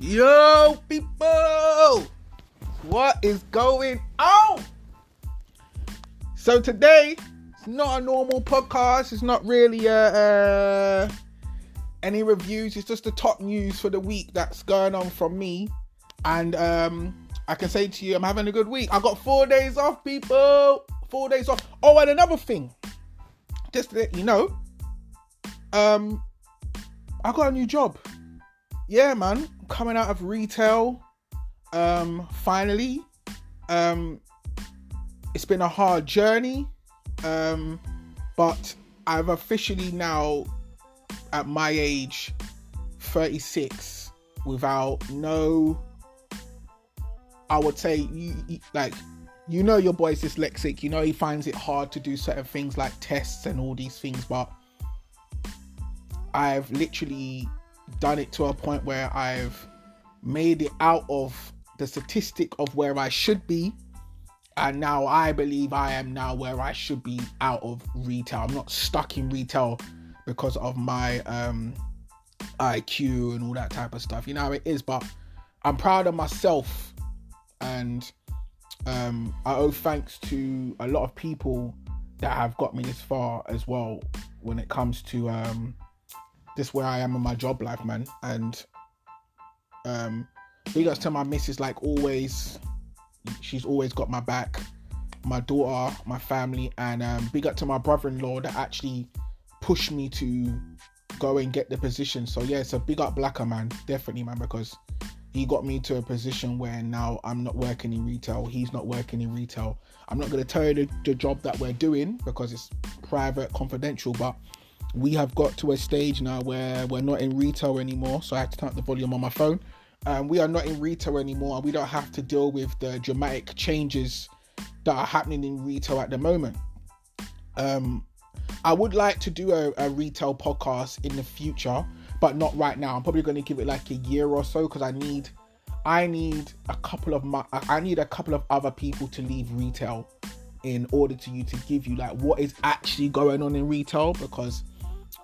Yo, people! What is going on? So today, it's not a normal podcast. It's not really a, uh, any reviews. It's just the top news for the week that's going on from me. And um, I can say to you, I'm having a good week. I got four days off, people. Four days off. Oh, and another thing, just to let you know, um, I got a new job. Yeah, man, coming out of retail. Um, finally, um, it's been a hard journey, um, but I've officially now, at my age, 36, without no, I would say, like, you know, your boy's dyslexic. You know, he finds it hard to do certain things like tests and all these things, but I've literally done it to a point where I've made it out of the statistic of where I should be. And now I believe I am now where I should be out of retail. I'm not stuck in retail because of my um, IQ and all that type of stuff. You know how it is, but I'm proud of myself. And um, I owe thanks to a lot of people that have got me this far as well when it comes to um, this where I am in my job life, man. And um, big ups to my missus, like always. She's always got my back. My daughter, my family, and um, big up to my brother-in-law that actually pushed me to go and get the position. So yeah, a big up Blacker man, definitely man, because he got me to a position where now I'm not working in retail. He's not working in retail. I'm not going to tell you the, the job that we're doing because it's private, confidential, but we have got to a stage now where we're not in retail anymore. So I had to turn up the volume on my phone. Um, we are not in retail anymore, and we don't have to deal with the dramatic changes that are happening in retail at the moment. Um, I would like to do a, a retail podcast in the future, but not right now. I'm probably going to give it like a year or so because I need, I need a couple of my, I need a couple of other people to leave retail in order to you to give you like what is actually going on in retail because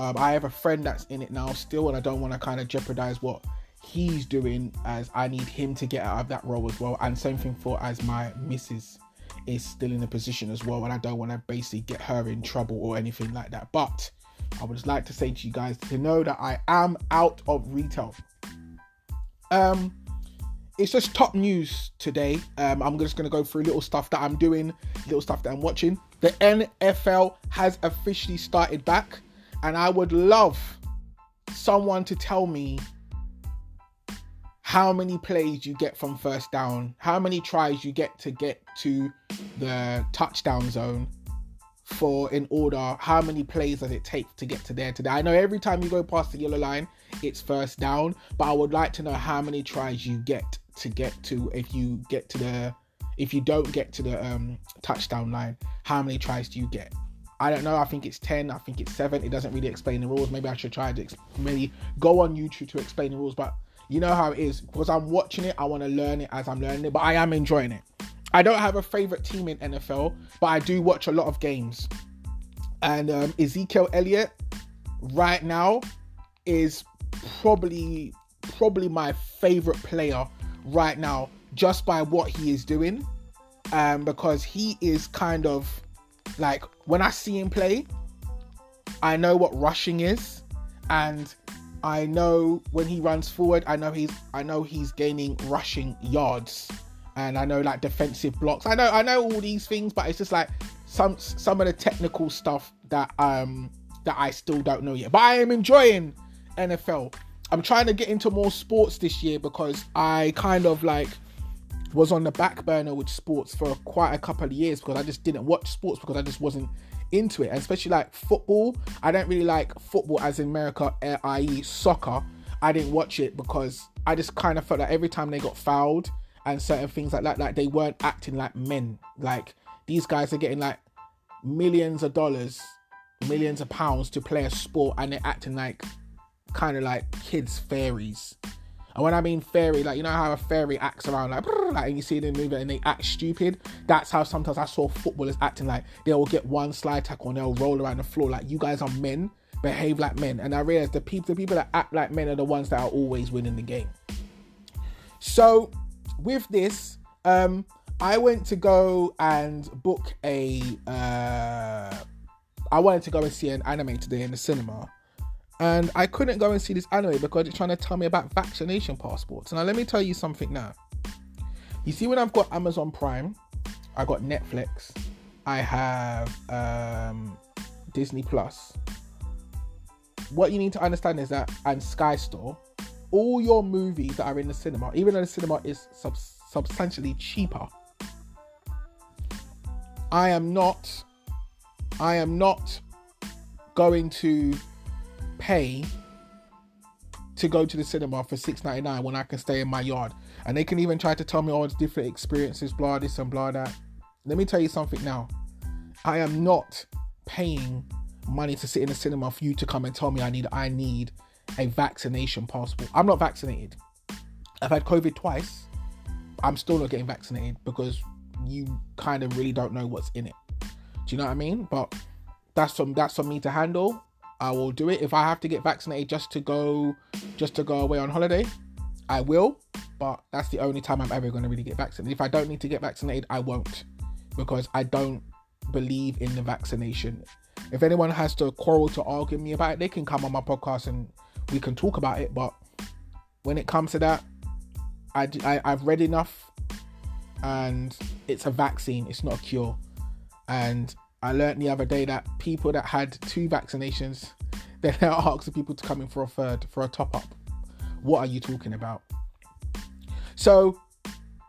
um, I have a friend that's in it now still, and I don't want to kind of jeopardize what he's doing as I need him to get out of that role as well. And same thing for as my missus is still in a position as well, and I don't want to basically get her in trouble or anything like that. But I would just like to say to you guys to know that I am out of retail. Um, it's just top news today. Um, I'm just gonna go through little stuff that I'm doing, little stuff that I'm watching. The NFL has officially started back. And I would love someone to tell me how many plays you get from first down, how many tries you get to get to the touchdown zone for in order, how many plays does it take to get to there today. I know every time you go past the yellow line, it's first down, but I would like to know how many tries you get to get to if you get to the if you don't get to the um, touchdown line, how many tries do you get? I don't know. I think it's 10. I think it's 7. It doesn't really explain the rules. Maybe I should try to maybe go on YouTube to explain the rules. But you know how it is. Because I'm watching it, I want to learn it as I'm learning it. But I am enjoying it. I don't have a favorite team in NFL, but I do watch a lot of games. And um, Ezekiel Elliott right now is probably probably my favorite player right now just by what he is doing um because he is kind of like when I see him play, I know what rushing is, and I know when he runs forward, I know he's I know he's gaining rushing yards, and I know like defensive blocks. I know I know all these things, but it's just like some some of the technical stuff that um that I still don't know yet. But I am enjoying NFL. I'm trying to get into more sports this year because I kind of like was on the back burner with sports for quite a couple of years because I just didn't watch sports because I just wasn't into it. And especially like football, I don't really like football as in America, i.e., soccer. I didn't watch it because I just kind of felt like every time they got fouled and certain things like that, like they weren't acting like men. Like these guys are getting like millions of dollars, millions of pounds to play a sport and they're acting like kind of like kids' fairies. And when I mean fairy, like you know how a fairy acts around like, like and you see them move it and they act stupid. That's how sometimes I saw footballers acting like they will get one slide tackle and they'll roll around the floor. Like you guys are men, behave like men. And I realized the people the people that act like men are the ones that are always winning the game. So with this, um, I went to go and book a. Uh, I wanted to go and see an anime today in the cinema, and I couldn't go and see this anime because it's trying to tell me about vaccination passports. Now, let me tell you something now. You see, when I've got Amazon Prime, I got Netflix, I have um, Disney Plus. What you need to understand is that, and Sky Store, all your movies that are in the cinema, even though the cinema is sub- substantially cheaper, I am not, I am not going to pay to go to the cinema for six ninety nine when I can stay in my yard. And they can even try to tell me all oh, different experiences, blah this and blah that. Let me tell you something now. I am not paying money to sit in the cinema for you to come and tell me I need I need a vaccination passport. I'm not vaccinated. I've had COVID twice. I'm still not getting vaccinated because you kind of really don't know what's in it. Do you know what I mean? But that's from that's for me to handle. I will do it. If I have to get vaccinated just to go just to go away on holiday, I will. But that's the only time I'm ever going to really get vaccinated. If I don't need to get vaccinated, I won't because I don't believe in the vaccination. If anyone has to quarrel to argue me about it, they can come on my podcast and we can talk about it. But when it comes to that, I, I I've read enough, and it's a vaccine. It's not a cure. And I learned the other day that people that had two vaccinations, they're now asking people to come in for a third, for a top up. What are you talking about? So,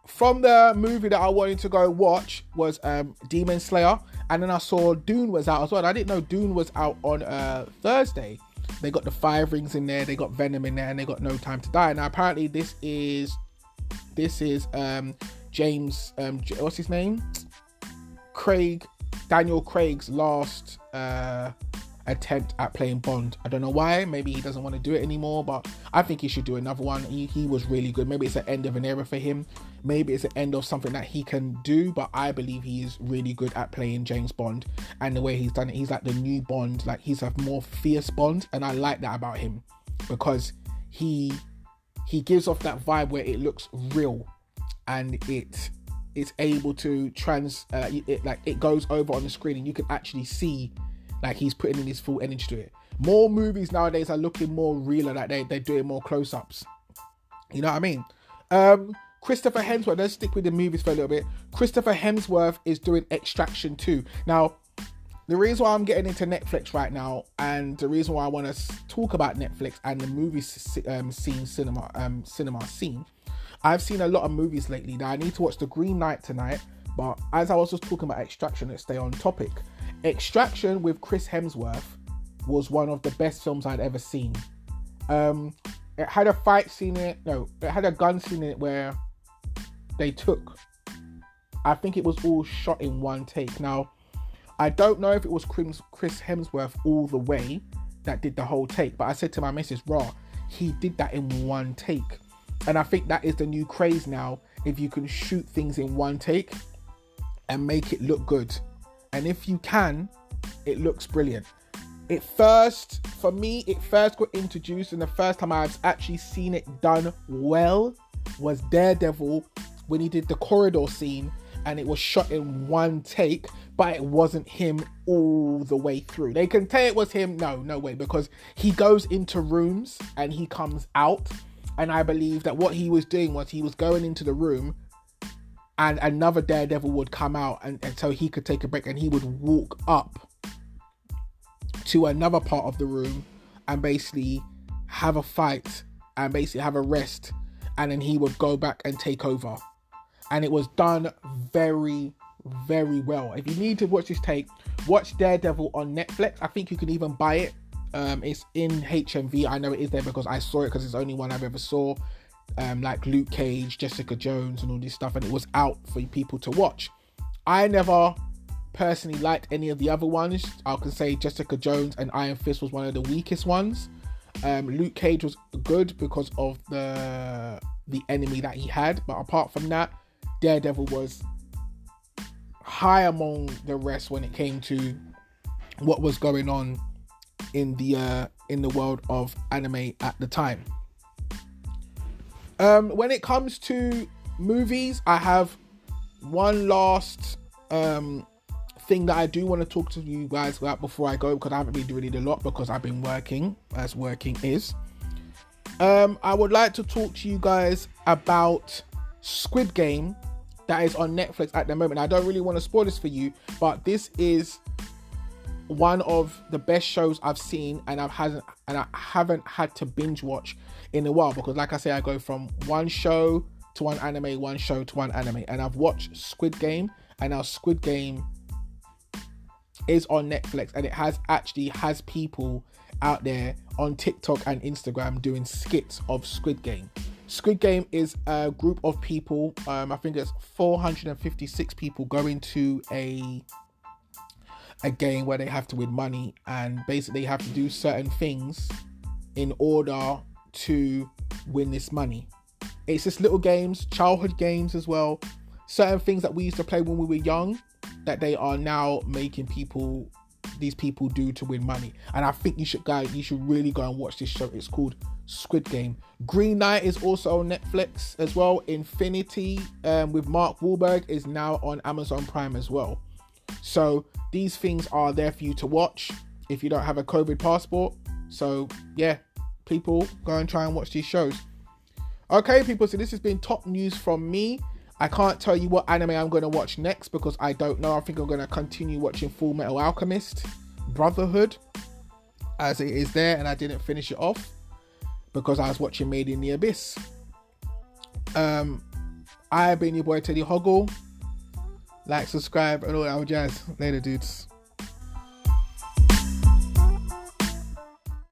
from the movie that I wanted to go watch was um, Demon Slayer, and then I saw Dune was out as well. I didn't know Dune was out on uh, Thursday. They got the five rings in there, they got Venom in there, and they got No Time to Die. Now, apparently, this is this is um, James. Um, what's his name? Craig Daniel Craig's last uh, attempt at playing Bond. I don't know why. Maybe he doesn't want to do it anymore, but I think he should do another one. He, he was really good. Maybe it's the end of an era for him. Maybe it's the end of something that he can do, but I believe he is really good at playing James Bond and the way he's done it. He's like the new Bond, like he's a more fierce Bond, and I like that about him because he he gives off that vibe where it looks real and it is able to trans uh, it like it goes over on the screen and you can actually see like he's putting in his full energy to it. More movies nowadays are looking more realer like they, they're doing more close-ups. You know what i mean? Um christopher hemsworth let's stick with the movies for a little bit. Christopher hemsworth is doing extraction 2 now the reason why i'm getting into netflix right now and the reason why i want to talk about netflix and the movie um, scene cinema um cinema scene I've seen a lot of movies lately. Now I need to watch The Green Knight tonight, but as I was just talking about Extraction, let's stay on topic. Extraction with Chris Hemsworth was one of the best films I'd ever seen. Um, it had a fight scene in it. No, it had a gun scene in it where they took. I think it was all shot in one take. Now, I don't know if it was Chris Hemsworth all the way that did the whole take, but I said to my missus, "Raw, he did that in one take." And I think that is the new craze now. If you can shoot things in one take and make it look good. And if you can, it looks brilliant. It first, for me, it first got introduced, and the first time I've actually seen it done well was Daredevil when he did the corridor scene and it was shot in one take, but it wasn't him all the way through. They can tell it was him. No, no way, because he goes into rooms and he comes out and I believe that what he was doing was he was going into the room and another daredevil would come out and, and so he could take a break and he would walk up to another part of the room and basically have a fight and basically have a rest. And then he would go back and take over. And it was done very very well. If you need to watch this tape watch daredevil on netflix. I think you can even buy it um, it's in HMV. I know it is there because I saw it because it's the only one I've ever saw. Um, like Luke Cage, Jessica Jones, and all this stuff, and it was out for people to watch. I never personally liked any of the other ones. I can say Jessica Jones and Iron Fist was one of the weakest ones. Um, Luke Cage was good because of the the enemy that he had, but apart from that, Daredevil was high among the rest when it came to what was going on in the uh, in the world of anime at the time. Um, when it comes to movies, I have one last um thing that I do want to talk to you guys about before I go because I haven't been doing it a lot because I've been working as working is. Um, I would like to talk to you guys about Squid Game that is on Netflix at the moment. I don't really want to spoil this for you, but this is one of the best shows I've seen, and I've hasn't and I haven't had to binge watch in a while because, like I say, I go from one show to one anime, one show to one anime, and I've watched Squid Game, and now Squid Game is on Netflix, and it has actually has people out there on TikTok and Instagram doing skits of Squid Game. Squid Game is a group of people. Um, I think it's 456 people going to a a game where they have to win money and basically have to do certain things in order to win this money. It's just little games, childhood games as well. Certain things that we used to play when we were young that they are now making people these people do to win money. And I think you should go you should really go and watch this show. It's called Squid Game. Green Knight is also on Netflix as well. Infinity um, with Mark Wahlberg is now on Amazon Prime as well. So these things are there for you to watch if you don't have a COVID passport. So yeah, people go and try and watch these shows. Okay, people, so this has been top news from me. I can't tell you what anime I'm going to watch next because I don't know. I think I'm going to continue watching Full Metal Alchemist Brotherhood as it is there, and I didn't finish it off because I was watching Made in the Abyss. Um, I've been your boy Teddy Hoggle. Like, subscribe, and all that jazz. Later, dudes.